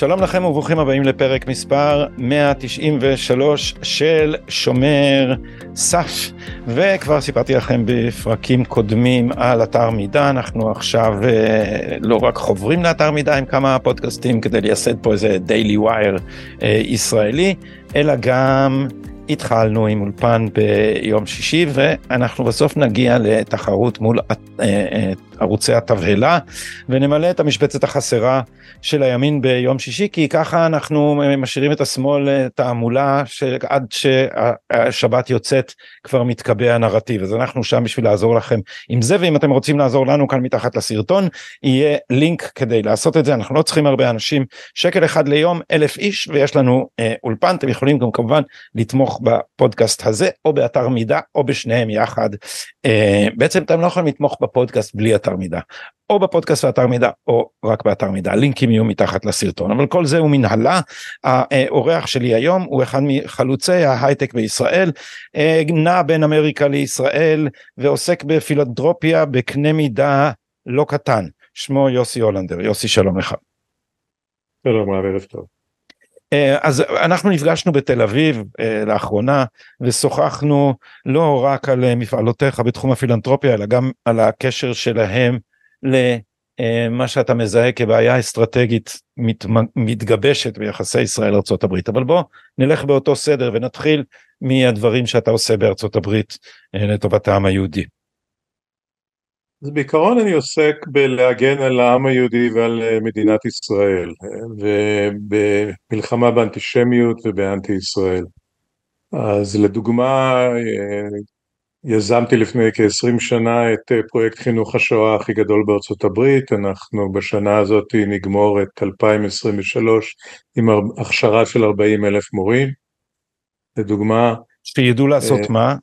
שלום לכם וברוכים הבאים לפרק מספר 193 של שומר סף. וכבר סיפרתי לכם בפרקים קודמים על אתר מידע אנחנו עכשיו אה, לא רק חוברים לאתר מידע עם כמה פודקאסטים כדי לייסד פה איזה דיילי ווייר אה, ישראלי אלא גם התחלנו עם אולפן ביום שישי ואנחנו בסוף נגיע לתחרות מול אה, ערוצי התבהלה ונמלא את המשבצת החסרה של הימין ביום שישי כי ככה אנחנו משאירים את השמאל תעמולה שעד שהשבת יוצאת כבר מתקבע הנרטיב. אז אנחנו שם בשביל לעזור לכם עם זה ואם אתם רוצים לעזור לנו כאן מתחת לסרטון יהיה לינק כדי לעשות את זה. אנחנו לא צריכים הרבה אנשים. שקל אחד ליום אלף איש ויש לנו אה, אולפן. אתם יכולים גם כמובן לתמוך בפודקאסט הזה או באתר מידע או בשניהם יחד. אה, בעצם אתם לא יכולים לתמוך בפודקאסט בלי אתר מידע או בפודקאסט ואתר מידע או רק באתר מידע. לינקים יהיו מתחת לסרטון. אבל כל זה הוא מנהלה. האורח שלי היום הוא אחד מחלוצי ההייטק בישראל אה, נע בין אמריקה לישראל ועוסק בפילנטרופיה בקנה מידה לא קטן. שמו יוסי הולנדר. יוסי שלום לך. שלום רב ערב טוב. אה, אז אנחנו נפגשנו בתל אביב אה, לאחרונה ושוחחנו לא רק על אה, מפעלותיך בתחום הפילנטרופיה אלא גם על הקשר שלהם למה שאתה מזהה כבעיה אסטרטגית מת, מתגבשת ביחסי ישראל הברית אבל בוא נלך באותו סדר ונתחיל מהדברים שאתה עושה בארצות הברית לטובת העם היהודי. אז בעיקרון אני עוסק בלהגן על העם היהודי ועל אה, מדינת ישראל ובמלחמה באנטישמיות ובאנטי ישראל. אז לדוגמה אה, יזמתי לפני כ-20 שנה את אה, פרויקט חינוך השואה הכי גדול בארצות הברית, אנחנו בשנה הזאת נגמור את 2023 עם הכשרה של 40 אלף מורים. לדוגמה... שידעו לעשות מה?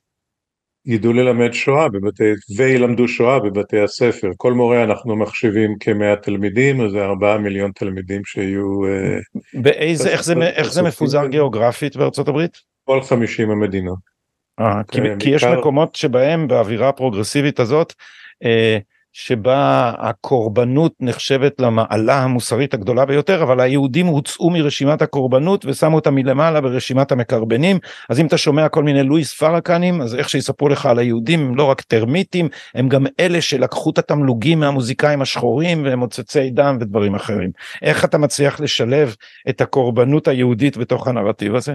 ידעו ללמד שואה בבתי, וילמדו שואה בבתי הספר. כל מורה אנחנו מחשיבים כמאה תלמידים, אז זה ארבעה מיליון תלמידים שיהיו... אה, באיזה, איך זה, איך זה מפוזר גיאוגרפית בארצות הברית? כל חמישים המדינות. אה, כי, כי יש מקומות שבהם באווירה הפרוגרסיבית הזאת, אה, שבה הקורבנות נחשבת למעלה המוסרית הגדולה ביותר אבל היהודים הוצאו מרשימת הקורבנות ושמו אותם מלמעלה ברשימת המקרבנים אז אם אתה שומע כל מיני לואיס פרקנים אז איך שיספרו לך על היהודים הם לא רק טרמיטים הם גם אלה שלקחו את התמלוגים מהמוזיקאים השחורים והם מוצצי דם ודברים אחרים איך אתה מצליח לשלב את הקורבנות היהודית בתוך הנרטיב הזה?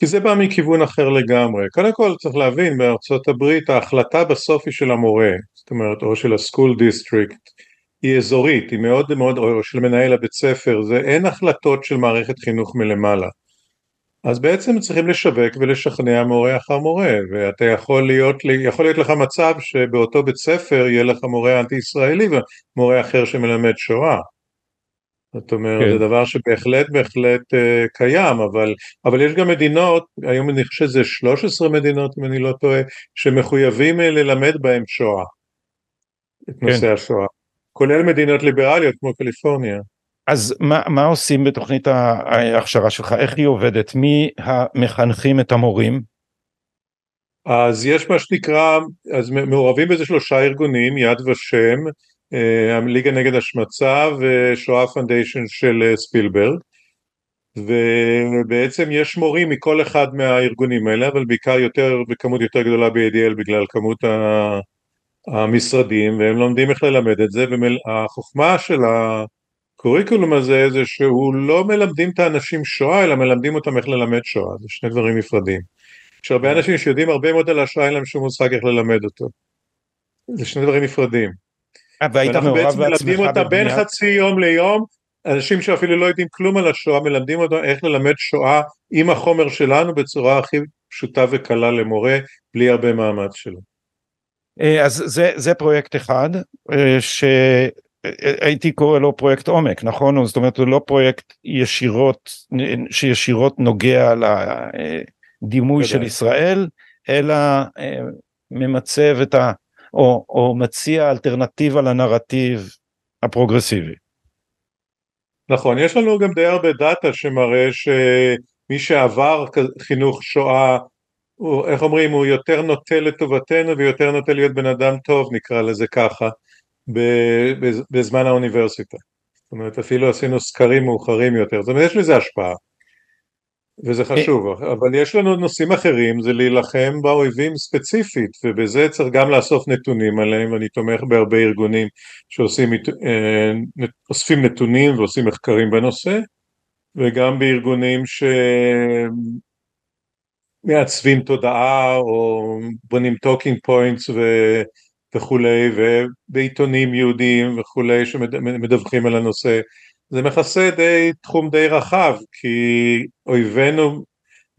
כי זה בא מכיוון אחר לגמרי. קודם כל צריך להבין בארצות הברית ההחלטה בסוף היא של המורה, זאת אומרת או של ה school district, היא אזורית, היא מאוד מאוד, או של מנהל הבית ספר, זה אין החלטות של מערכת חינוך מלמעלה. אז בעצם צריכים לשווק ולשכנע מורה אחר מורה, ואתה יכול להיות, יכול להיות לך מצב שבאותו בית ספר יהיה לך מורה אנטי ישראלי ומורה אחר שמלמד שואה. זאת אומרת כן. זה דבר שבהחלט בהחלט uh, קיים אבל אבל יש גם מדינות היום אני חושב שזה 13 מדינות אם אני לא טועה שמחויבים uh, ללמד בהם שואה. את כן. נושא השואה כולל מדינות ליברליות כמו קליפורניה. אז מה, מה עושים בתוכנית ההכשרה שלך איך היא עובדת מי המחנכים את המורים? אז יש מה שנקרא אז מעורבים בזה שלושה ארגונים יד ושם אה, הליגה נגד השמצה ושואה פונדיישן של אה, ספילברג. ובעצם יש מורים מכל אחד מהארגונים האלה אבל בעיקר יותר בכמות יותר גדולה ב-ADL בגלל כמות המשרדים והם לומדים איך ללמד את זה והחוכמה של הקוריקולום הזה זה שהוא לא מלמדים את האנשים שואה אלא מלמדים אותם איך ללמד שואה. זה שני דברים נפרדים. יש הרבה אנשים שיודעים הרבה מאוד על השואה אין להם שום מושג איך ללמד אותו. זה שני דברים נפרדים והיית מעורב בעצמך מלמדים אותה בין חצי יום ליום, אנשים שאפילו לא יודעים כלום על השואה, מלמדים אותם איך ללמד שואה עם החומר שלנו בצורה הכי פשוטה וקלה למורה, בלי הרבה מאמץ שלו. אה, אז זה, זה פרויקט אחד, אה, שהייתי קורא לו פרויקט עומק, נכון? זאת אומרת, הוא לא פרויקט ישירות, שישירות נוגע לדימוי של ישראל, אלא אה, ממצב את ה... או, או מציע אלטרנטיבה לנרטיב הפרוגרסיבי. נכון, יש לנו גם די הרבה דאטה שמראה שמי שעבר חינוך שואה, הוא, איך אומרים, הוא יותר נוטה לטובתנו ויותר נוטה להיות בן אדם טוב, נקרא לזה ככה, בזמן האוניברסיטה. זאת אומרת אפילו עשינו סקרים מאוחרים יותר, זאת אומרת יש לזה השפעה וזה חשוב, אבל יש לנו נושאים אחרים, זה להילחם באויבים ספציפית ובזה צריך גם לאסוף נתונים עליהם ואני תומך בהרבה ארגונים שאוספים אה, נתונים ועושים מחקרים בנושא וגם בארגונים שמעצבים תודעה או בונים talking points וכולי ובעיתונים יהודיים וכולי שמדווחים על הנושא זה מכסה די תחום די רחב כי אויבינו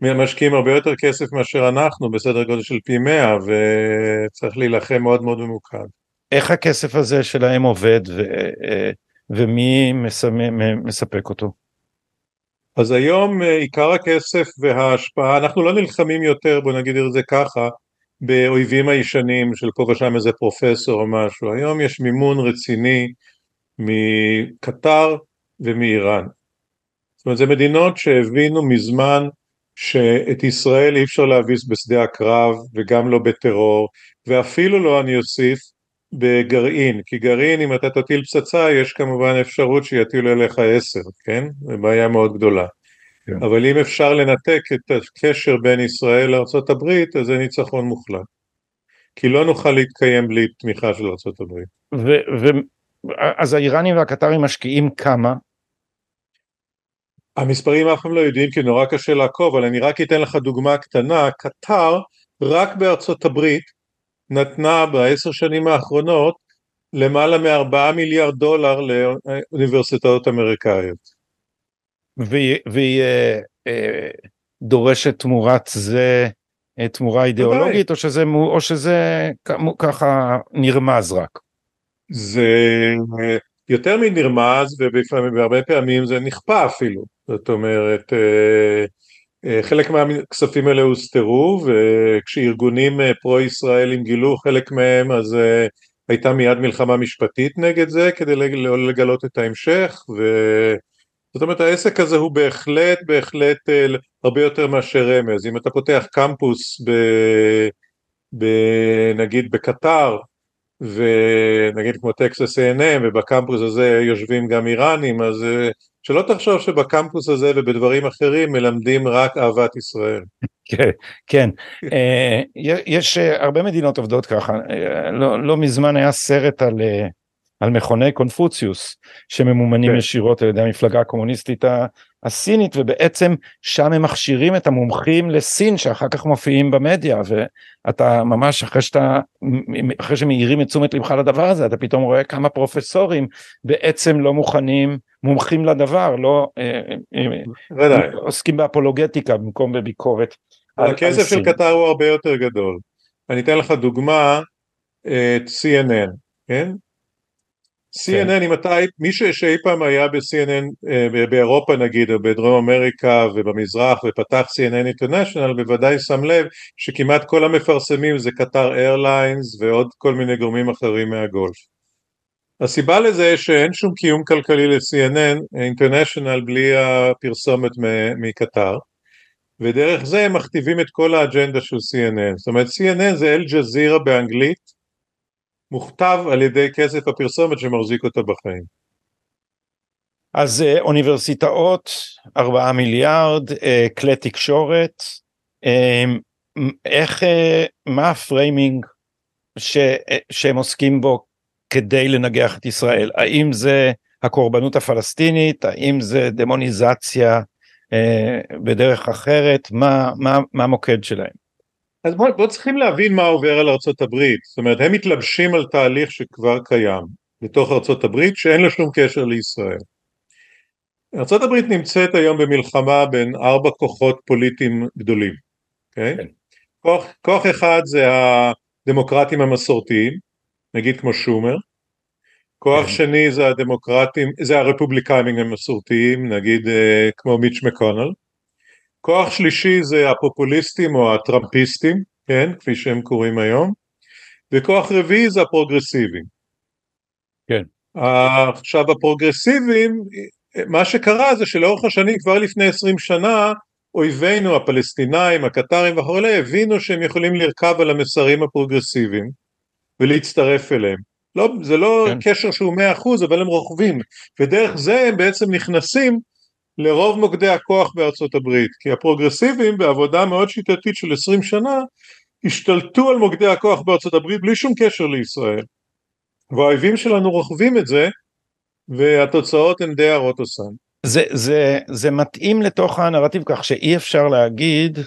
משקיעים הרבה יותר כסף מאשר אנחנו בסדר גודל של פי מאה וצריך להילחם מאוד מאוד ממוקד. איך הכסף הזה שלהם עובד ו, ומי מספק אותו? אז היום אה, עיקר הכסף וההשפעה, אנחנו לא נלחמים יותר, בוא נגיד את זה ככה, באויבים הישנים של פה ושם איזה פרופסור או משהו, היום יש מימון רציני מקטר ומאיראן. זאת אומרת זה מדינות שהבינו מזמן שאת ישראל אי אפשר להביס בשדה הקרב וגם לא בטרור ואפילו לא אני אוסיף בגרעין, כי גרעין אם אתה תטיל פצצה יש כמובן אפשרות שיטילו עליך עשר, כן? זו בעיה מאוד גדולה. כן. אבל אם אפשר לנתק את הקשר בין ישראל לארה"ב אז זה ניצחון מוחלט. כי לא נוכל להתקיים בלי תמיכה של ארה"ב. אז האיראנים והקטרים משקיעים כמה? המספרים אף פעם לא יודעים כי נורא קשה לעקוב, אבל אני רק אתן לך דוגמה קטנה, קטר רק בארצות הברית נתנה בעשר שנים האחרונות למעלה מארבעה מיליארד דולר לאוניברסיטאות אמריקאיות. והיא אה, אה, דורשת תמורת זה אה, תמורה אידיאולוגית או שזה, או שזה ככה נרמז רק? זה יותר מנרמז והרבה פעמים זה נכפה אפילו, זאת אומרת אה, חלק מהכספים האלה הוסתרו וכשארגונים אה, פרו-ישראלים גילו חלק מהם אז אה, הייתה מיד מלחמה משפטית נגד זה כדי לא לגלות את ההמשך וזאת אומרת העסק הזה הוא בהחלט בהחלט הרבה יותר מאשר רמז. אם אתה פותח קמפוס ב, ב, נגיד בקטר ונגיד כמו טקסס A&M ובקמפוס הזה יושבים גם איראנים אז שלא תחשוב שבקמפוס הזה ובדברים אחרים מלמדים רק אהבת ישראל. כן, כן. אה, יש אה, הרבה מדינות עובדות ככה, אה, לא, לא מזמן היה סרט על, על מכוני קונפוציוס שממומנים כן. ישירות על ידי המפלגה הקומוניסטית הסינית ובעצם שם הם מכשירים את המומחים לסין שאחר כך מופיעים במדיה ואתה ממש אחרי שאתה אחרי שמאירים את תשומת לבך לדבר הזה אתה פתאום רואה כמה פרופסורים בעצם לא מוכנים מומחים לדבר לא אה, אה, אה, עוסקים באפולוגטיקה במקום בביקורת. הכסף של קטר הוא הרבה יותר גדול. אני אתן לך דוגמה את CNN, כן? CNN כן. אם אתה, מי שאי פעם היה ב-CNN באירופה נגיד או בדרום אמריקה ובמזרח ופתח CNN International בוודאי שם לב שכמעט כל המפרסמים זה קטר איירליינס ועוד כל מיני גורמים אחרים מהגולף הסיבה לזה שאין שום קיום כלכלי ל-CNN International בלי הפרסומת מקטר ודרך זה הם מכתיבים את כל האג'נדה של CNN זאת אומרת CNN זה אל-ג'זירה באנגלית מוכתב על ידי כסף הפרסומת שמחזיק אותה בחיים. אז אה, אוניברסיטאות, ארבעה מיליארד, אה, כלי תקשורת, אה, איך, מה ה framing ש, שהם עוסקים בו כדי לנגח את ישראל? האם זה הקורבנות הפלסטינית? האם זה דמוניזציה בדרך אחרת? מה, מה, מה המוקד שלהם? אז בואו בוא צריכים להבין מה עובר על ארצות הברית, זאת אומרת הם מתלבשים על תהליך שכבר קיים בתוך ארצות הברית שאין לו שום קשר לישראל. ארצות הברית נמצאת היום במלחמה בין ארבע כוחות פוליטיים גדולים, okay? כן. כוח, כוח אחד זה הדמוקרטים המסורתיים, נגיד כמו שומר, כוח כן. שני זה הדמוקרטים, זה הרפובליקנים המסורתיים, נגיד uh, כמו מיץ' מקונל, כוח שלישי זה הפופוליסטים או הטראמפיסטים, כן, כפי שהם קוראים היום, וכוח רביעי זה הפרוגרסיבים. כן. עכשיו הפרוגרסיבים, מה שקרה זה שלאורך השנים, כבר לפני עשרים שנה, אויבינו הפלסטינאים, הקטרים וכולי, הבינו שהם יכולים לרכב על המסרים הפרוגרסיביים ולהצטרף אליהם. לא, זה לא כן. קשר שהוא מאה אחוז אבל הם רוכבים ודרך זה הם בעצם נכנסים לרוב מוקדי הכוח בארצות הברית כי הפרוגרסיבים בעבודה מאוד שיטתית של עשרים שנה השתלטו על מוקדי הכוח בארצות הברית בלי שום קשר לישראל והאויבים שלנו רוכבים את זה והתוצאות הן די הרות אסון. זה, זה, זה מתאים לתוך הנרטיב כך שאי אפשר להגיד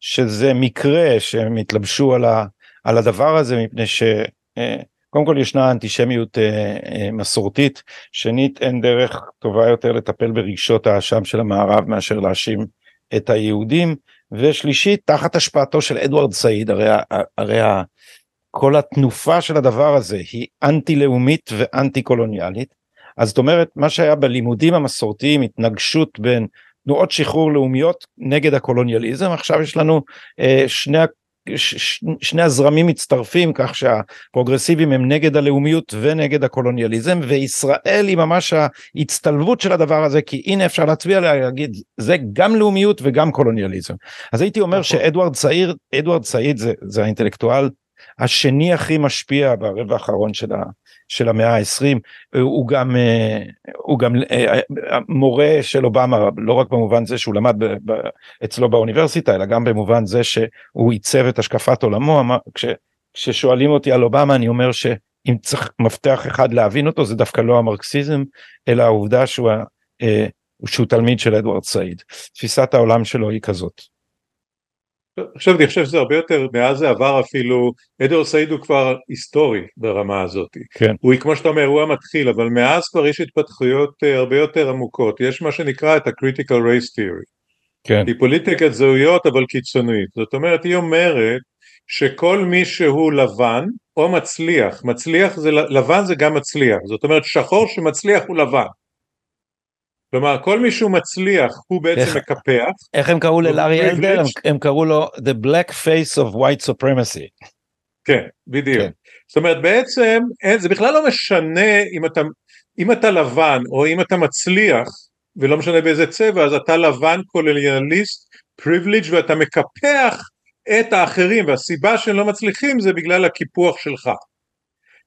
שזה מקרה שהם התלבשו על, ה, על הדבר הזה מפני שקודם כל ישנה אנטישמיות אה, אה, מסורתית, שנית אין דרך טובה יותר לטפל ברגשות האשם של המערב מאשר להאשים את היהודים, ושלישית תחת השפעתו של אדוארד סעיד, הרי, הרי כל התנופה של הדבר הזה היא אנטי לאומית ואנטי קולוניאלית, אז זאת אומרת מה שהיה בלימודים המסורתיים התנגשות בין תנועות שחרור לאומיות נגד הקולוניאליזם עכשיו יש לנו אה, שני ש, שני הזרמים מצטרפים כך שהפרוגרסיבים הם נגד הלאומיות ונגד הקולוניאליזם וישראל היא ממש ההצטלבות של הדבר הזה כי הנה אפשר להצביע עליה להגיד זה גם לאומיות וגם קולוניאליזם אז הייתי אומר נכון. שאדוארד צעיר אדוארד סעיד זה, זה האינטלקטואל השני הכי משפיע ברבע האחרון של, ה, של המאה ה-20 הוא גם אה, הוא גם אה, מורה של אובמה לא רק במובן זה שהוא למד ב, ב, אצלו באוניברסיטה אלא גם במובן זה שהוא עיצב את השקפת עולמו כש, כששואלים אותי על אובמה אני אומר שאם צריך מפתח אחד להבין אותו זה דווקא לא המרקסיזם אלא העובדה שהוא, אה, שהוא תלמיד של אדוארד סעיד תפיסת העולם שלו היא כזאת. עכשיו אני חושב שזה הרבה יותר, מאז זה עבר אפילו, אדואר סעיד הוא כבר היסטורי ברמה הזאת. כן. הוא כמו שאתה אומר, הוא המתחיל, אבל מאז כבר יש התפתחויות אה, הרבה יותר עמוקות. יש מה שנקרא את ה-critical race theory. כן. היא פוליטיקת זהויות אבל קיצונית. זאת אומרת, היא אומרת שכל מי שהוא לבן או מצליח, מצליח זה, לבן זה גם מצליח. זאת אומרת, שחור שמצליח הוא לבן. כלומר כל מי שהוא מצליח הוא בעצם איך, מקפח. איך הם קראו ללארי אלדר? הם, הם קראו לו The Black Face of White Supremacy. כן, בדיוק. כן. זאת אומרת בעצם זה בכלל לא משנה אם אתה, אם אתה לבן או אם אתה מצליח ולא משנה באיזה צבע אז אתה לבן קולוניאליסט פריבליג' ואתה מקפח את האחרים והסיבה שהם לא מצליחים זה בגלל הקיפוח שלך.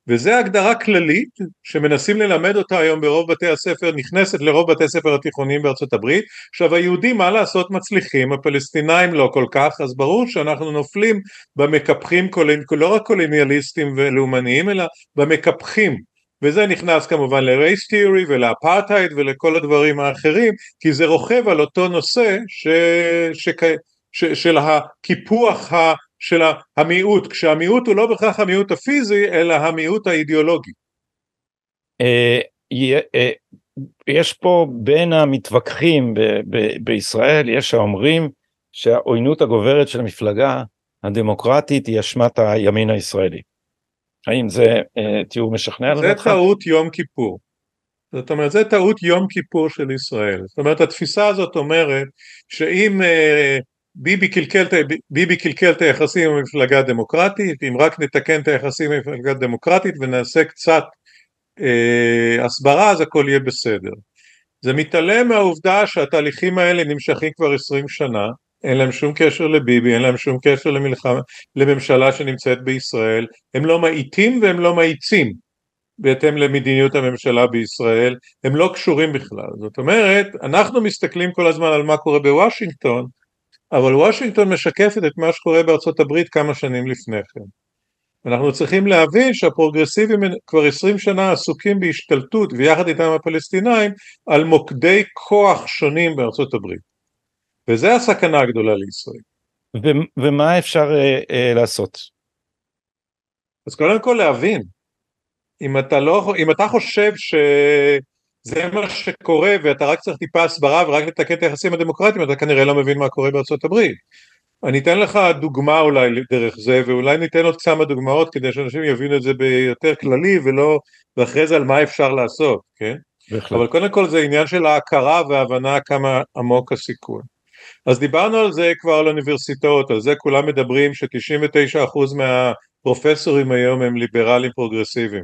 וזה הגדרה כללית שמנסים ללמד אותה היום ברוב בתי הספר, נכנסת לרוב בתי הספר התיכוניים בארצות הברית. עכשיו היהודים מה לעשות מצליחים, הפלסטינאים לא כל כך, אז ברור שאנחנו נופלים במקפחים, לא רק קולוניאליסטים ולאומניים, אלא במקפחים. וזה נכנס כמובן ל-race theory ולאפרטהייד ולכל הדברים האחרים, כי זה רוכב על אותו נושא ש... ש... ש... של הקיפוח ה... של המיעוט, כשהמיעוט הוא לא בהכרח המיעוט הפיזי, אלא המיעוט האידיאולוגי. אה, אה, יש פה בין המתווכחים בישראל, יש האומרים שהעוינות הגוברת של המפלגה הדמוקרטית היא אשמת הימין הישראלי. האם זה אה, תיאור משכנע? זה טעות יום כיפור. זאת אומרת זה טעות יום כיפור של ישראל. זאת אומרת התפיסה הזאת אומרת שאם ביבי קלקל, ביבי קלקל את היחסים עם המפלגה הדמוקרטית, אם רק נתקן את היחסים עם המפלגה הדמוקרטית ונעשה קצת אה, הסברה אז הכל יהיה בסדר. זה מתעלם מהעובדה שהתהליכים האלה נמשכים כבר עשרים שנה, אין להם שום קשר לביבי, אין להם שום קשר למלחמה, לממשלה שנמצאת בישראל, הם לא מאיטים והם לא מאיצים בהתאם למדיניות הממשלה בישראל, הם לא קשורים בכלל. זאת אומרת, אנחנו מסתכלים כל הזמן על מה קורה בוושינגטון, אבל וושינגטון משקפת את מה שקורה בארצות הברית כמה שנים לפני כן. אנחנו צריכים להבין שהפרוגרסיבים כבר עשרים שנה עסוקים בהשתלטות ויחד איתם הפלסטינאים על מוקדי כוח שונים בארצות הברית. וזה הסכנה הגדולה לישראל. ו- ומה אפשר uh, uh, לעשות? אז קודם כל להבין, אם אתה, לא, אם אתה חושב ש... זה מה שקורה ואתה רק צריך טיפה הסברה ורק לתקן את היחסים הדמוקרטיים אתה כנראה לא מבין מה קורה בארצות הברית. אני אתן לך דוגמה אולי דרך זה ואולי ניתן עוד כמה דוגמאות כדי שאנשים יבינו את זה ביותר כללי ולא ואחרי זה על מה אפשר לעשות כן בהחלט. אבל קודם כל זה עניין של ההכרה וההבנה כמה עמוק הסיכון אז דיברנו על זה כבר על אוניברסיטאות על זה כולם מדברים ש-99% מהפרופסורים היום הם ליברלים פרוגרסיביים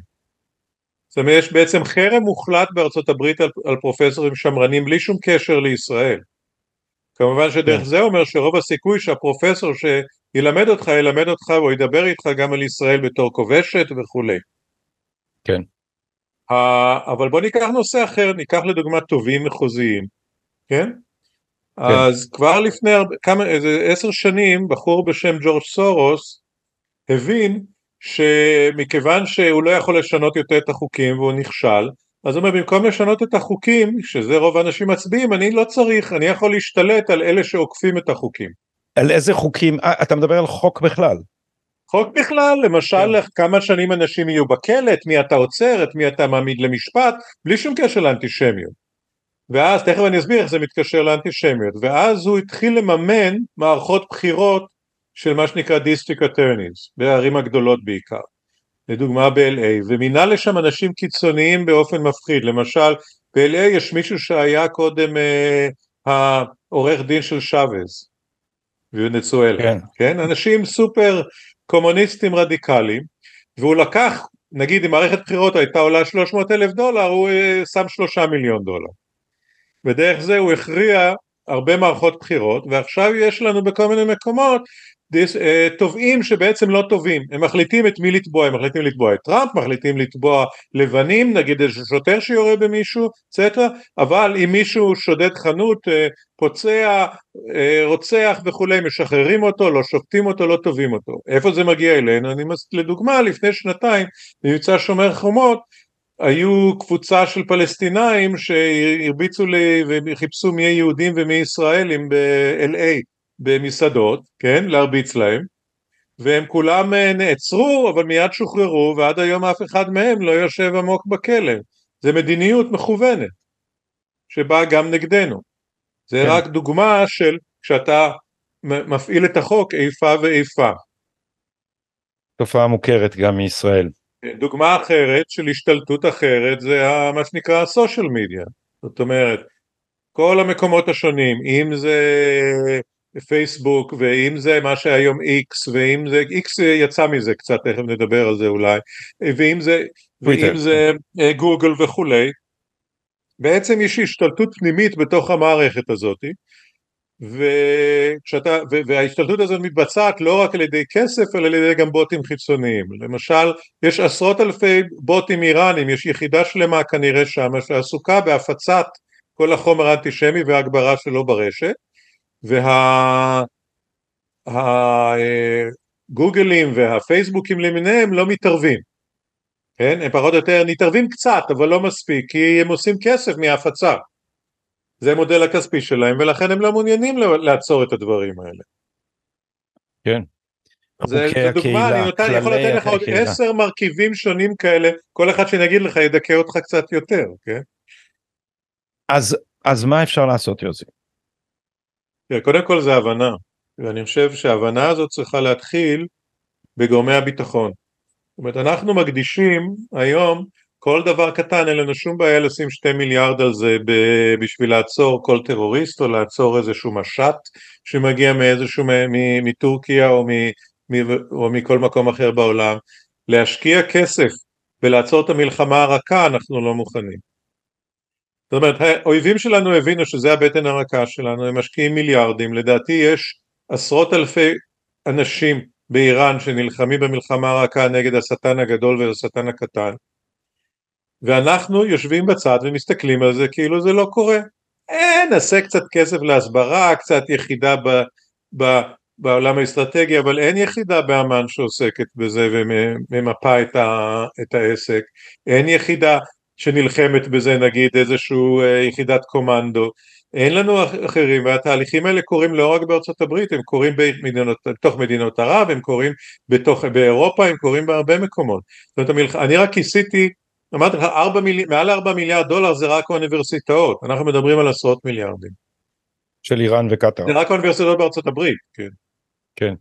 זאת אומרת יש בעצם חרם מוחלט בארצות הברית על, על פרופסורים שמרנים בלי שום קשר לישראל. כמובן שדרך כן. זה אומר שרוב הסיכוי שהפרופסור שילמד אותך ילמד אותך או ידבר איתך גם על ישראל בתור כובשת וכולי. כן. אבל בוא ניקח נושא אחר, ניקח לדוגמה תובעים מחוזיים, כן? כן. אז כבר לפני כמה, איזה עשר שנים בחור בשם ג'ורג' סורוס הבין שמכיוון שהוא לא יכול לשנות יותר את החוקים והוא נכשל אז הוא אומר במקום לשנות את החוקים שזה רוב האנשים מצביעים אני לא צריך אני יכול להשתלט על אלה שעוקפים את החוקים. על איזה חוקים אה, אתה מדבר על חוק בכלל. חוק בכלל למשל כן. כמה שנים אנשים יהיו בכלא את מי אתה עוצר את מי אתה מעמיד למשפט בלי שום קשר לאנטישמיות. ואז תכף אני אסביר איך זה מתקשר לאנטישמיות ואז הוא התחיל לממן מערכות בחירות של מה שנקרא district attorneys בערים הגדולות בעיקר. לדוגמה ב-LA ומינה לשם אנשים קיצוניים באופן מפחיד. למשל ב-LA יש מישהו שהיה קודם אה, העורך דין של שוויז ונצואלה. כן. כן? אנשים סופר קומוניסטים רדיקליים והוא לקח נגיד אם מערכת בחירות הייתה עולה 300 אלף דולר הוא אה, שם שלושה מיליון דולר. ודרך זה הוא הכריע הרבה מערכות בחירות ועכשיו יש לנו בכל מיני מקומות תובעים שבעצם לא תובעים, הם מחליטים את מי לתבוע, הם מחליטים לתבוע את טראמפ, מחליטים לתבוע לבנים, נגיד איזה שוטר שיורה במישהו, אצטרה, אבל אם מישהו שודד חנות, אה, פוצע, אה, רוצח וכולי, משחררים אותו, לא שופטים אותו, לא תובעים אותו. איפה זה מגיע אלינו? אני מס... לדוגמה, לפני שנתיים, במבצע שומר חומות, היו קבוצה של פלסטינאים שהרביצו לי וחיפשו מי יהודים ומי ישראלים ב-LA במסעדות, כן, להרביץ להם, והם כולם אה, נעצרו אבל מיד שוחררו ועד היום אף אחד מהם לא יושב עמוק בכלא. זה מדיניות מכוונת שבאה גם נגדנו. זה כן. רק דוגמה של כשאתה מפעיל את החוק איפה ואיפה. תופעה מוכרת גם מישראל. כן, דוגמה אחרת של השתלטות אחרת זה מה שנקרא הסושיאל מדיה. זאת אומרת, כל המקומות השונים, אם זה פייסבוק ואם זה מה שהיום איקס ואם זה איקס יצא מזה קצת תכף נדבר על זה אולי ואם זה ואם זה אה, גוגל וכולי בעצם יש השתלטות פנימית בתוך המערכת הזאת וכשאתה, וההשתלטות הזאת מתבצעת לא רק על ידי כסף אלא על ידי גם בוטים חיצוניים. למשל יש עשרות אלפי בוטים איראנים יש יחידה שלמה כנראה שם שעסוקה בהפצת כל החומר האנטישמי והגברה שלו ברשת והגוגלים והפייסבוקים למיניהם לא מתערבים, כן? הם פחות או יותר מתערבים קצת אבל לא מספיק כי הם עושים כסף מהפצה, זה המודל הכספי שלהם ולכן הם לא מעוניינים לעצור את הדברים האלה. כן. זה דוגמה, אני נותן, יכול לתת לך עוד עשר מרכיבים שונים כאלה, כל אחד שאני אגיד לך ידכא אותך קצת יותר, כן? אז, אז מה אפשר לעשות יוסי? קודם כל זה הבנה, ואני חושב שההבנה הזאת צריכה להתחיל בגורמי הביטחון. זאת אומרת אנחנו מקדישים היום כל דבר קטן אין לנו שום בעיה לשים שתי מיליארד על זה בשביל לעצור כל טרוריסט או לעצור איזשהו משט שמגיע מאיזשהו מטורקיה או, או מכל מקום אחר בעולם להשקיע כסף ולעצור את המלחמה הרכה אנחנו לא מוכנים זאת אומרת האויבים שלנו הבינו שזה הבטן הרכה שלנו הם משקיעים מיליארדים. לדעתי יש עשרות אלפי אנשים באיראן שנלחמים במלחמה הרכה נגד השטן הגדול והשטן הקטן ואנחנו יושבים בצד ומסתכלים על זה כאילו זה לא קורה. אה נעשה קצת כסף להסברה קצת יחידה ב, ב, בעולם האסטרטגי אבל אין יחידה באמ"ן שעוסקת בזה וממפה את, ה, את העסק. אין יחידה שנלחמת בזה נגיד איזשהו אה, יחידת קומנדו. אין לנו אחרים והתהליכים האלה קורים לא רק בארצות הברית הם קורים במדינות, בתוך מדינות ערב הם קורים בתוך, באירופה הם קורים בהרבה מקומות. זאת אומרת המלח... אני רק כיסיתי אמרתי לך מיל... מעל 4 מיליארד דולר זה רק האוניברסיטאות. אנחנו מדברים על עשרות מיליארדים. של איראן וקטאר. זה רק האוניברסיטאות בארצות הברית כן. כן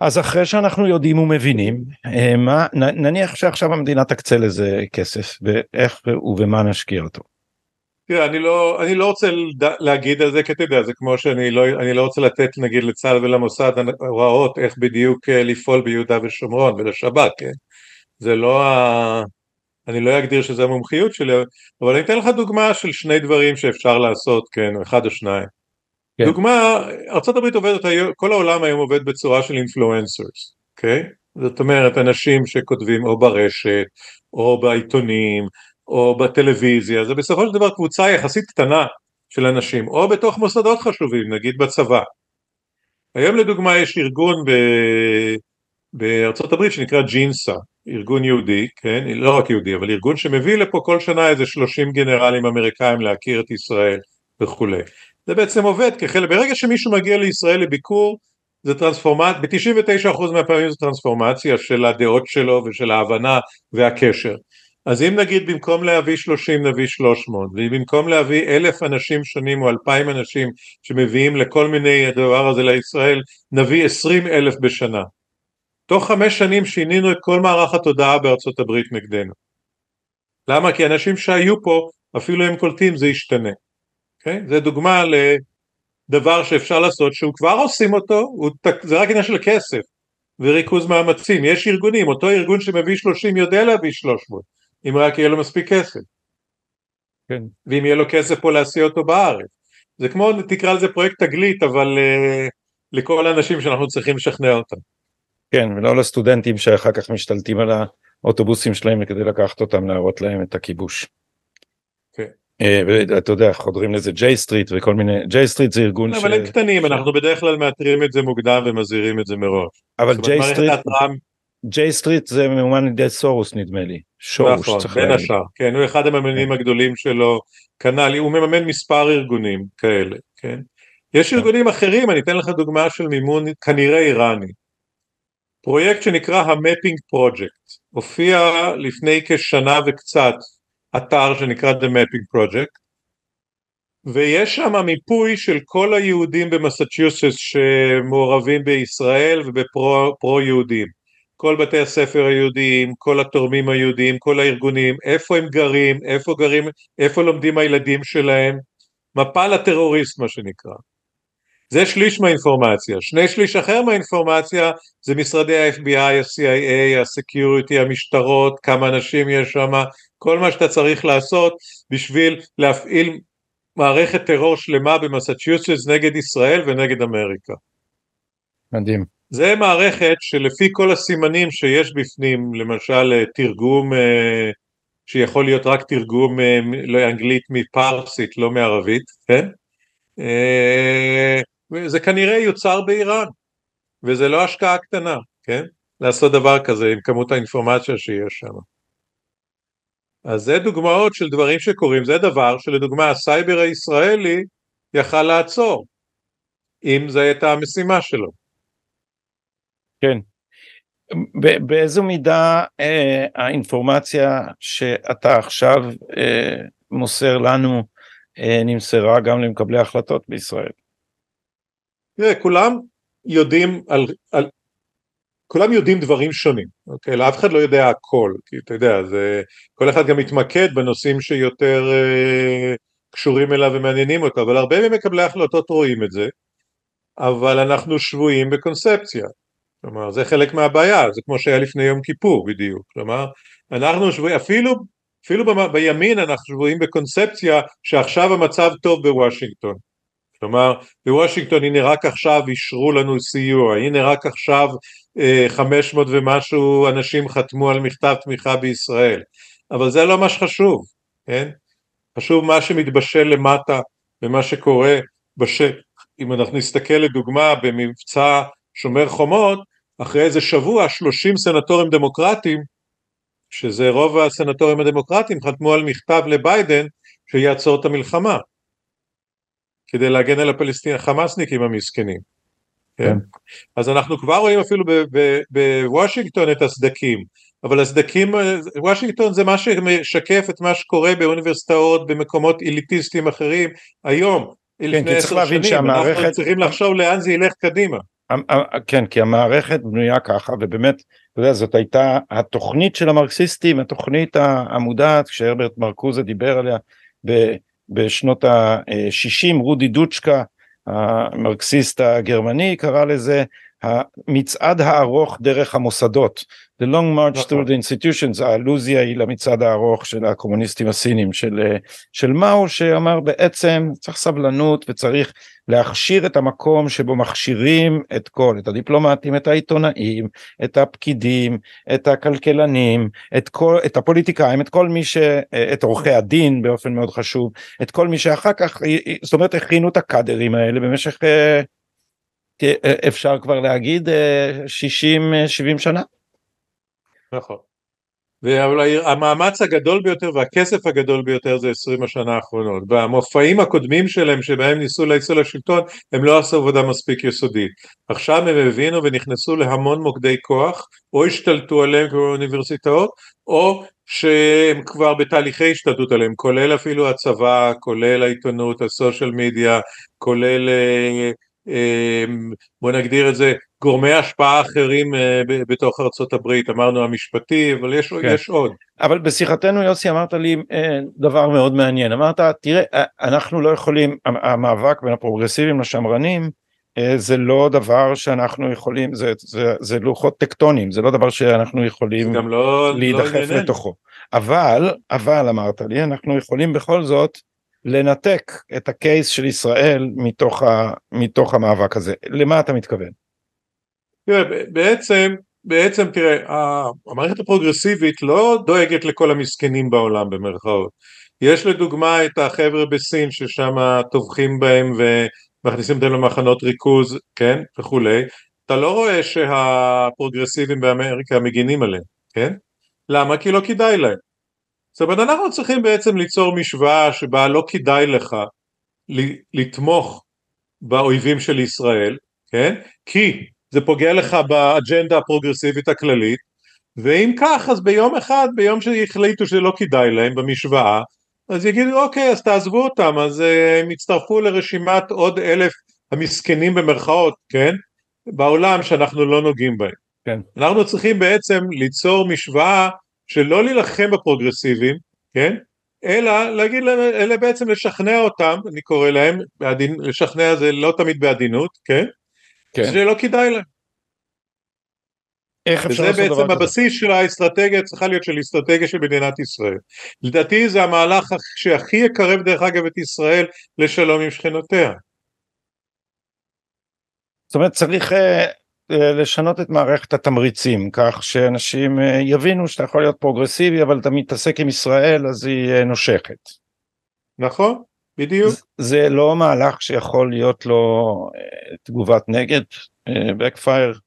אז אחרי שאנחנו יודעים ומבינים, אה, מה, נניח שעכשיו המדינה תקצה לזה כסף, ואיך ובמה נשקיע אותו. תראה, אני לא, אני לא רוצה להגיד על זה, כי אתה יודע, זה כמו שאני לא, אני לא רוצה לתת נגיד לצה"ל ולמוסד הוראות איך בדיוק אה, לפעול ביהודה ושומרון ולשב"כ, כן? זה לא ה... אני לא אגדיר שזה המומחיות שלי, אבל אני אתן לך דוגמה של שני דברים שאפשר לעשות, כן, אחד או שניים. כן. דוגמה, ארה"ב עובדת, כל העולם היום עובד בצורה של אינפלואנסרס, אוקיי? זאת אומרת אנשים שכותבים או ברשת או בעיתונים או בטלוויזיה, זה בסופו של דבר קבוצה יחסית קטנה של אנשים, או בתוך מוסדות חשובים, נגיד בצבא. היום לדוגמה יש ארגון ב... בארצות הברית שנקרא ג'ינסה, ארגון יהודי, כן, לא רק יהודי, אבל ארגון שמביא לפה כל שנה איזה 30 גנרלים אמריקאים להכיר את ישראל וכולי. זה בעצם עובד כחלק, ברגע שמישהו מגיע לישראל לביקור, זה טרנספורמציה, ב-99% מהפעמים זה טרנספורמציה של הדעות שלו ושל ההבנה והקשר. אז אם נגיד במקום להביא 30 נביא 300 ואם במקום להביא אלף אנשים שונים או אלפיים אנשים שמביאים לכל מיני הדבר הזה לישראל נביא 20 אלף בשנה. תוך חמש שנים שינינו את כל מערך התודעה בארצות הברית נגדנו. למה? כי אנשים שהיו פה אפילו אם קולטים זה ישתנה okay? אוקיי? זה דוגמה לדבר שאפשר לעשות שהוא כבר עושים אותו הוא, זה רק עניין של כסף וריכוז מאמצים יש ארגונים אותו ארגון שמביא 30 יודע להביא 300 אם רק יהיה לו מספיק כסף. כן. ואם יהיה לו כסף פה להסיע אותו בארץ. זה כמו תקרא לזה פרויקט תגלית אבל uh, לכל האנשים שאנחנו צריכים לשכנע אותם. כן ולא לסטודנטים שאחר כך משתלטים על האוטובוסים שלהם כדי לקחת אותם להראות להם את הכיבוש. כן. אה, ואתה יודע חודרים לזה ג'יי סטריט וכל מיני ג'יי סטריט זה ארגון. אבל הם קטנים אנחנו בדרך כלל מאתרים את זה מוקדם ומזהירים את זה מראש. אבל ג'יי סטריט ג'יי סטריט זה ממומן על ידי סורוס נדמה לי. סורוס נכון, בין השאר, כן, הוא אחד המממנים כן. הגדולים שלו, כנ"ל, הוא מממן מספר ארגונים כאלה, כן. יש כן. ארגונים אחרים, אני אתן לך דוגמה של מימון כנראה איראני. פרויקט שנקרא המפינג פרויקט, הופיע לפני כשנה וקצת אתר שנקרא The Mapping Project, ויש שם מיפוי של כל היהודים במסצ'יוסס שמעורבים בישראל ובפרו יהודים. כל בתי הספר היהודיים, כל התורמים היהודיים, כל הארגונים, איפה הם גרים, איפה גרים, איפה לומדים הילדים שלהם, מפה לטרוריסט מה שנקרא. זה שליש מהאינפורמציה, שני שליש אחר מהאינפורמציה זה משרדי ה-FBI, ה-CIA, ה-Security, המשטרות, כמה אנשים יש שם, כל מה שאתה צריך לעשות בשביל להפעיל מערכת טרור שלמה במסצ'יוסטס נגד ישראל ונגד אמריקה. מדהים. זה מערכת שלפי כל הסימנים שיש בפנים, למשל אה, תרגום אה, שיכול להיות רק תרגום אה, לאנגלית מפרסית, לא מערבית, כן? זה כנראה יוצר באיראן, וזה לא השקעה קטנה, כן? לעשות דבר כזה עם כמות האינפורמציה שיש שם. אז זה דוגמאות של דברים שקורים, זה דבר שלדוגמה הסייבר הישראלי יכל לעצור, אם זו הייתה המשימה שלו. כן. באיזו מידה אה, האינפורמציה שאתה עכשיו אה, מוסר לנו אה, נמסרה גם למקבלי החלטות בישראל? תראה, כולם יודעים על, על, כולם יודעים דברים שונים, אוקיי? לאף אחד לא יודע הכל, כי אתה יודע, זה, כל אחד גם מתמקד בנושאים שיותר אה, קשורים אליו ומעניינים אותו, אבל הרבה ממקבלי ההחלטות רואים את זה, אבל אנחנו שבויים בקונספציה, כלומר זה חלק מהבעיה, זה כמו שהיה לפני יום כיפור בדיוק, כלומר אנחנו שבויים, אפילו, אפילו בימין אנחנו שבויים בקונספציה שעכשיו המצב טוב בוושינגטון, כלומר בוושינגטון הנה רק עכשיו אישרו לנו סיוע, הנה רק עכשיו אה, 500 ומשהו אנשים חתמו על מכתב תמיכה בישראל, אבל זה לא מה שחשוב, כן? חשוב מה שמתבשל למטה ומה שקורה בשטח, אם אנחנו נסתכל לדוגמה במבצע שומר חומות, אחרי איזה שבוע 30 סנטורים דמוקרטים, שזה רוב הסנטורים הדמוקרטים, חתמו על מכתב לביידן שיעצור את המלחמה, כדי להגן על הפלסטינים, החמאסניקים המסכנים. כן? כן. אז אנחנו כבר רואים אפילו בוושינגטון את הסדקים, אבל הסדקים, וושינגטון זה מה שמשקף את מה שקורה באוניברסיטאות, במקומות אליטיסטיים אחרים, היום, כן, לפני עשר שנים, שהמערכת... אנחנו צריכים לחשוב לאן זה ילך קדימה. כן כי המערכת בנויה ככה ובאמת אתה יודע, זאת הייתה התוכנית של המרקסיסטים התוכנית המודעת כשהרברט מרקוזה דיבר עליה בשנות ה-60 רודי דוצ'קה המרקסיסט הגרמני קרא לזה המצעד הארוך דרך המוסדות, The long march through the institutions, האלוזיה היא למצעד הארוך של הקומוניסטים הסינים של, של מאו שאמר בעצם צריך סבלנות וצריך להכשיר את המקום שבו מכשירים את כל, את הדיפלומטים, את העיתונאים, את הפקידים, את הכלכלנים, את כל, את הפוליטיקאים, את כל מי ש... את עורכי הדין באופן מאוד חשוב, את כל מי שאחר כך, זאת אומרת הכינו את הקאדרים האלה במשך אפשר כבר להגיד 60-70 שנה. נכון. אבל המאמץ הגדול ביותר והכסף הגדול ביותר זה 20 השנה האחרונות והמופעים הקודמים שלהם שבהם ניסו להיצוא לשלטון הם לא עשו עבודה מספיק יסודית עכשיו הם הבינו ונכנסו להמון מוקדי כוח או השתלטו עליהם כמו אוניברסיטאות או שהם כבר בתהליכי השתלטות עליהם כולל אפילו הצבא כולל העיתונות הסושיאל מדיה כולל אה, בוא נגדיר את זה גורמי השפעה אחרים אה, בתוך ארצות הברית אמרנו המשפטי אבל יש, כן. יש עוד. אבל בשיחתנו יוסי אמרת לי אה, דבר מאוד מעניין אמרת תראה אה, אנחנו לא יכולים המאבק בין הפרוגרסיביים לשמרנים זה לא דבר שאנחנו יכולים זה, זה, זה לוחות טקטונים זה לא דבר שאנחנו יכולים לא, לא להידחף לא לתוכו אבל אבל אמרת לי אנחנו יכולים בכל זאת לנתק את הקייס של ישראל מתוך, ה, מתוך המאבק הזה. למה אתה מתכוון? תראה, בעצם, בעצם תראה, המערכת הפרוגרסיבית לא דואגת לכל המסכנים בעולם במרכאות. יש לדוגמה את החבר'ה בסין ששם טובחים בהם ומכניסים אותם למחנות ריכוז, כן, וכולי. אתה לא רואה שהפרוגרסיבים באמריקה מגינים עליהם, כן? למה? כי לא כדאי להם. זאת אומרת אנחנו צריכים בעצם ליצור משוואה שבה לא כדאי לך לתמוך באויבים של ישראל, כן? כי זה פוגע לך באג'נדה הפרוגרסיבית הכללית ואם כך אז ביום אחד, ביום שהחליטו שזה לא כדאי להם במשוואה אז יגידו אוקיי אז תעזבו אותם אז אה, הם יצטרפו לרשימת עוד אלף המסכנים במרכאות, כן? בעולם שאנחנו לא נוגעים בהם. כן. אנחנו צריכים בעצם ליצור משוואה שלא להילחם בפרוגרסיבים, כן? אלא להגיד להם, אלא בעצם לשכנע אותם, אני קורא להם, בעדין, לשכנע זה לא תמיד בעדינות, כן? כן. שלא כדאי להם. איך אפשר לעשות דבר כזה? וזה בעצם הבסיס של האסטרטגיה צריכה להיות של אסטרטגיה של מדינת ישראל. לדעתי זה המהלך שהכי יקרב דרך אגב את ישראל לשלום עם שכנותיה. זאת אומרת צריך אה, לשנות את מערכת התמריצים כך שאנשים אה, יבינו שאתה יכול להיות פרוגרסיבי אבל אתה מתעסק עם ישראל אז היא אה, נושכת. נכון בדיוק. זה לא מהלך שיכול להיות לו תגובת נגד backfire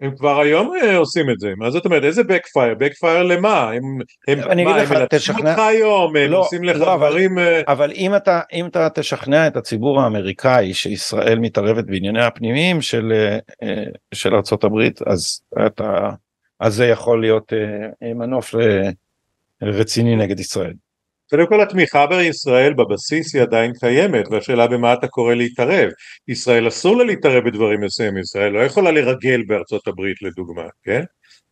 הם כבר היום אה, עושים את זה, מה זאת אומרת, איזה backfire? backfire למה? הם, הם, אני מה, לך, תשכנע, אותך היום, הם לא, עושים לך לא, דברים... אבל, אה, אבל אם, אתה, אם אתה תשכנע את הציבור האמריקאי שישראל מתערבת בענייניה הפנימיים של, אה, של ארה"ב, אז, אתה, אז זה יכול להיות מנוף רציני נגד ישראל. קודם כל התמיכה בישראל בבסיס היא עדיין קיימת והשאלה במה אתה קורא להתערב. ישראל אסור לה להתערב בדברים מסוימים ישראל לא יכולה לרגל בארצות הברית לדוגמה כן?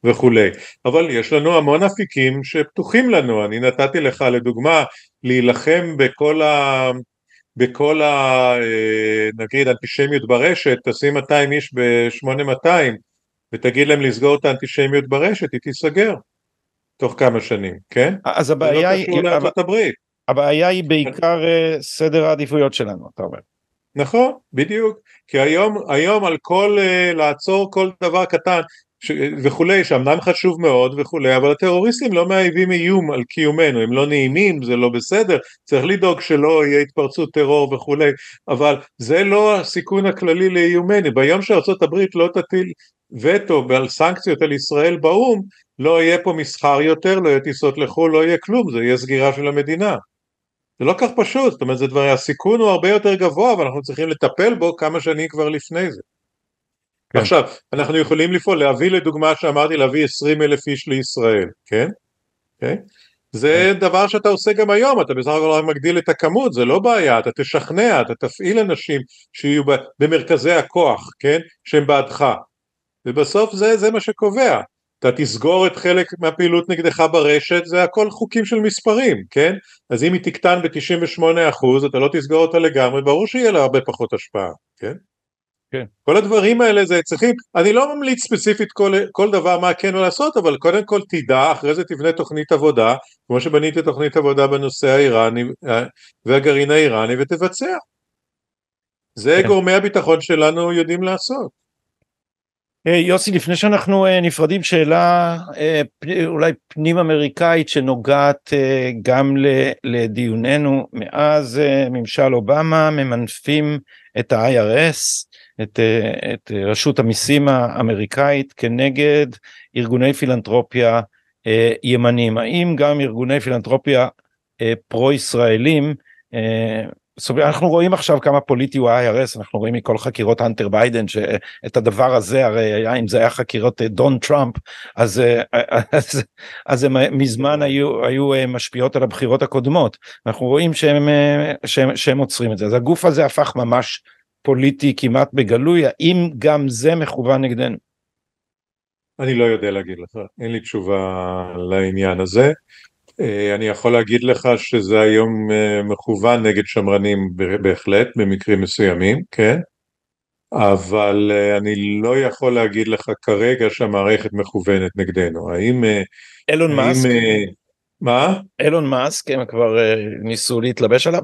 וכולי. אבל יש לנו המון אפיקים שפתוחים לנו. אני נתתי לך לדוגמה להילחם בכל ה... בכל ה... אה, נגיד אנטישמיות ברשת תשים 200 איש ב-8200 ותגיד להם לסגור את האנטישמיות ברשת היא תיסגר תוך כמה שנים, כן? אז הבעיה היא... זה לא קשור לארצות הברית. הבעיה היא בעיקר אה, סדר העדיפויות שלנו, אתה אומר. נכון, בדיוק. כי היום, היום על כל, uh, לעצור כל דבר קטן ש, וכולי, שאמנם חשוב מאוד וכולי, אבל הטרוריסטים לא מהווים איום על קיומנו, הם לא נעימים, זה לא בסדר, צריך לדאוג שלא יהיה התפרצות טרור וכולי, אבל זה לא הסיכון הכללי לאיומנו. ביום הברית לא תטיל וטו ועל סנקציות על ישראל באו"ם, לא יהיה פה מסחר יותר, לא יהיה טיסות לחו"ל, לא יהיה כלום, זה יהיה סגירה של המדינה. זה לא כך פשוט, זאת אומרת, זה דבר, הסיכון הוא הרבה יותר גבוה, ואנחנו צריכים לטפל בו כמה שנים כבר לפני זה. כן. עכשיו, אנחנו יכולים לפעול, להביא לדוגמה שאמרתי, להביא 20 אלף איש לישראל, כן? כן? זה כן. דבר שאתה עושה גם היום, אתה בסך הכל רק מגדיל את הכמות, זה לא בעיה, אתה תשכנע, אתה תפעיל אנשים שיהיו במרכזי הכוח, כן? שהם בעדך. ובסוף זה, זה מה שקובע. אתה תסגור את חלק מהפעילות נגדך ברשת, זה הכל חוקים של מספרים, כן? אז אם היא תקטן ב-98% אתה לא תסגור אותה לגמרי, ברור שיהיה לה הרבה פחות השפעה, כן? כן. כל הדברים האלה זה צריכים, אני לא ממליץ ספציפית כל, כל דבר מה כן לעשות, אבל קודם כל תדע, אחרי זה תבנה תוכנית עבודה, כמו שבניתי תוכנית עבודה בנושא האיראני והגרעין האיראני ותבצע. זה כן. גורמי הביטחון שלנו יודעים לעשות. אה, יוסי לפני שאנחנו אה, נפרדים שאלה אה, אולי פנים אמריקאית שנוגעת גם לדיוננו. מאז ממשל אובמה ממנפים את ה-IRS את, את רשות המיסים האמריקאית כנגד ארגוני פילנטרופיה ימנים האם גם ארגוני פילנטרופיה פרו ישראלים אנחנו רואים עכשיו כמה פוליטי הוא ה-IRS, אנחנו רואים מכל חקירות אנטר ביידן שאת הדבר הזה הרי היה אם זה היה חקירות אה, דון טראמפ אז, אה, אז, אז הם מזמן היו, היו אה, משפיעות על הבחירות הקודמות. אנחנו רואים שהם, שהם, שהם עוצרים את זה. אז הגוף הזה הפך ממש פוליטי כמעט בגלוי האם גם זה מכוון נגדנו? אני לא יודע להגיד לך אין לי תשובה לעניין הזה. אה, אני יכול להגיד לך שזה היום אה, מכוון נגד שמרנים בהחלט במקרים מסוימים, כן? אבל אה, אני לא יכול להגיד לך כרגע שהמערכת מכוונת נגדנו. האם... אילון מאסק? מה? אילון מאסק, הם כבר ניסו להתלבש עליו?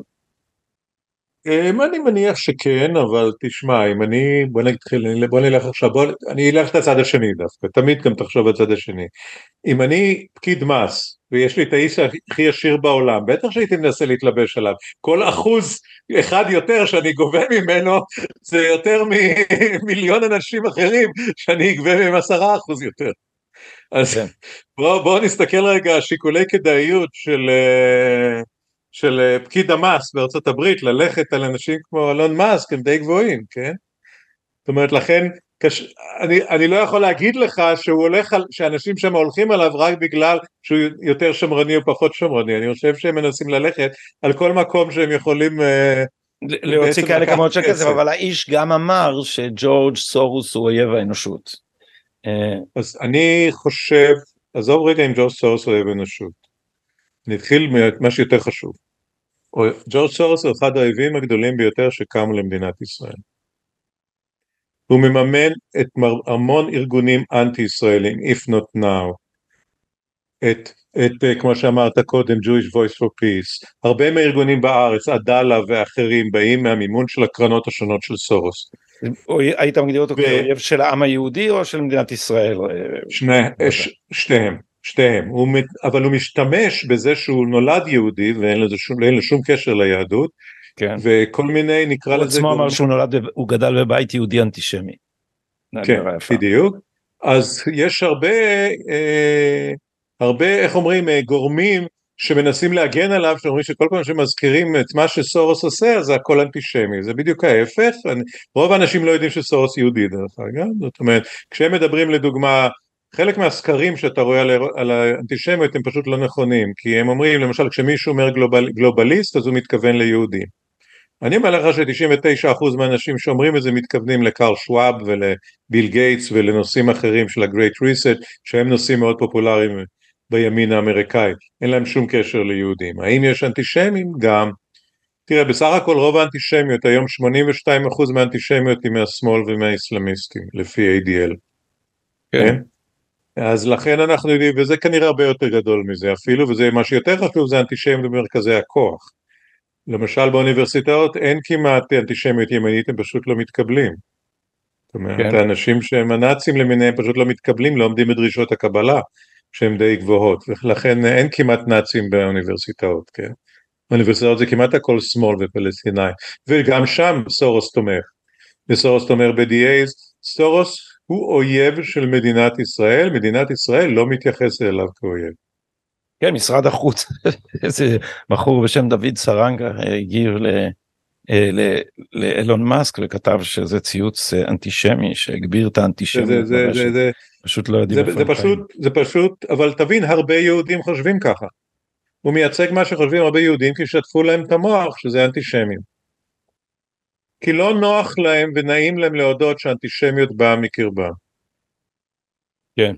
אני מניח שכן, אבל תשמע, אם אני, בוא נתחיל, בוא נלך עכשיו, בוא, אני אלך לצד השני דווקא, תמיד גם תחשוב בצד השני. אם אני פקיד מס, ויש לי את האיש הכי עשיר בעולם, בטח שהייתי מנסה להתלבש עליו. כל אחוז אחד יותר שאני גובה ממנו זה יותר ממיליון אנשים אחרים שאני אגבה מהם עשרה אחוז יותר. אז כן. בואו בוא נסתכל רגע, שיקולי כדאיות של, אה, של אה, פקיד המס בארצות הברית ללכת על אנשים כמו אלון מאסק הם די גבוהים, כן? זאת אומרת לכן קש... אני, אני לא יכול להגיד לך שהוא הולך על, שאנשים שם הולכים עליו רק בגלל שהוא יותר שמרני או פחות שמרני, אני חושב שהם מנסים ללכת על כל מקום שהם יכולים אה, להוציא כאלה כמות של כסף, אבל האיש גם אמר שג'ורג' סורוס הוא אויב האנושות. אה, אז אני חושב, עזוב רגע אם ג'ורג' סורוס הוא אויב האנושות, נתחיל ממה שיותר חשוב. ג'ורג' סורוס הוא אחד האויבים הגדולים ביותר שקמו למדינת ישראל. הוא מממן את המון ארגונים אנטי ישראלים, if not now, את, את אה, כמו שאמרת קודם Jewish Voice for Peace, הרבה מהארגונים בארץ, עדאלה ואחרים באים מהמימון של הקרנות השונות של סורוס. היית מגדיר אותו ו... כאויב של העם היהודי או של מדינת ישראל? שני, ש, שתיהם, שתיהם, הוא, אבל הוא משתמש בזה שהוא נולד יהודי ואין לזה שום, שום קשר ליהדות כן. וכל מיני נקרא לזה... הוא עצמו אמר שהוא נולד, הוא גדל בבית יהודי אנטישמי. כן, בדיוק. אז יש הרבה, אה, הרבה, איך אומרים, אה, גורמים שמנסים להגן עליו, שאומרים שכל פעם שמזכירים את מה שסורוס עושה, אז זה הכל אנטישמי, זה בדיוק ההפך, אני, רוב האנשים לא יודעים שסורוס יהודי דרך אגב, זאת אומרת, כשהם מדברים לדוגמה, חלק מהסקרים שאתה רואה על, על האנטישמיות הם פשוט לא נכונים, כי הם אומרים למשל כשמישהו אומר גלובל, גלובליסט אז הוא מתכוון ליהודים. אני אומר לך ש-99% מהאנשים שאומרים את זה מתכוונים לקארל שוואב ולביל גייטס ולנושאים אחרים של ה-Great Reset שהם נושאים מאוד פופולריים בימין האמריקאי, אין להם שום קשר ליהודים. האם יש אנטישמים? גם. תראה בסך הכל רוב האנטישמיות היום 82% מהאנטישמיות היא מהשמאל ומהאסלאמיסטים לפי ADL. כן. כן? אז לכן אנחנו יודעים וזה כנראה הרבה יותר גדול מזה אפילו וזה מה שיותר חשוב זה אנטישמיות במרכזי הכוח. למשל באוניברסיטאות אין כמעט אנטישמיות ימנית, הם פשוט לא מתקבלים. זאת אומרת, כן. האנשים שהם הנאצים למיניהם פשוט לא מתקבלים, לא עומדים בדרישות הקבלה, שהן די גבוהות, ולכן אין כמעט נאצים באוניברסיטאות, כן? באוניברסיטאות זה כמעט הכל שמאל ופלסטינאי, וגם שם סורוס תומך. וסורוס תומך ב-DAs, סורוס הוא אויב של מדינת ישראל, מדינת ישראל לא מתייחסת אליו כאויב. כן, משרד החוץ, איזה בחור בשם דוד סרנגה הגיב אה, לאלון מאסק וכתב שזה ציוץ אה, אנטישמי שהגביר את האנטישמיות. זה, זה, זה, פשוט לא יודעים איפה הם חיים. זה פשוט, אבל תבין, הרבה יהודים חושבים ככה. הוא מייצג מה שחושבים הרבה יהודים כי שטפו להם את המוח שזה אנטישמים. כי לא נוח להם ונעים להם להודות שאנטישמיות באה מקרבם. כן.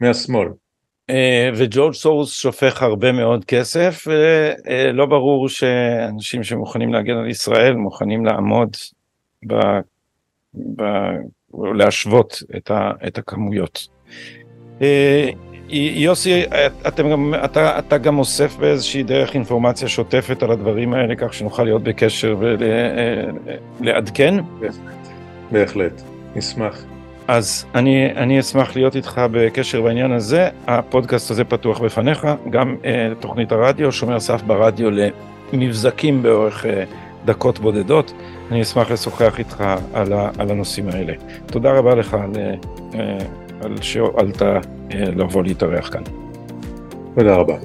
מהשמאל. אה, וג'ורג' סורוס שופך הרבה מאוד כסף ולא ברור שאנשים שמוכנים להגן על ישראל מוכנים לעמוד ב, ב, להשוות את, ה, את הכמויות. אה, יוסי, אתם גם, אתה, אתה גם אוסף באיזושהי דרך אינפורמציה שוטפת על הדברים האלה, כך שנוכל להיות בקשר ולעדכן? בהחלט, בהחלט, נשמח. אז אני, אני אשמח להיות איתך בקשר בעניין הזה. הפודקאסט הזה פתוח בפניך, גם אה, תוכנית הרדיו, שומר סף ברדיו למבזקים באורך אה, דקות בודדות. אני אשמח לשוחח איתך על, ה, על הנושאים האלה. תודה רבה לך על, אה, על שהואלת אה, לבוא להתארח כאן. תודה רבה.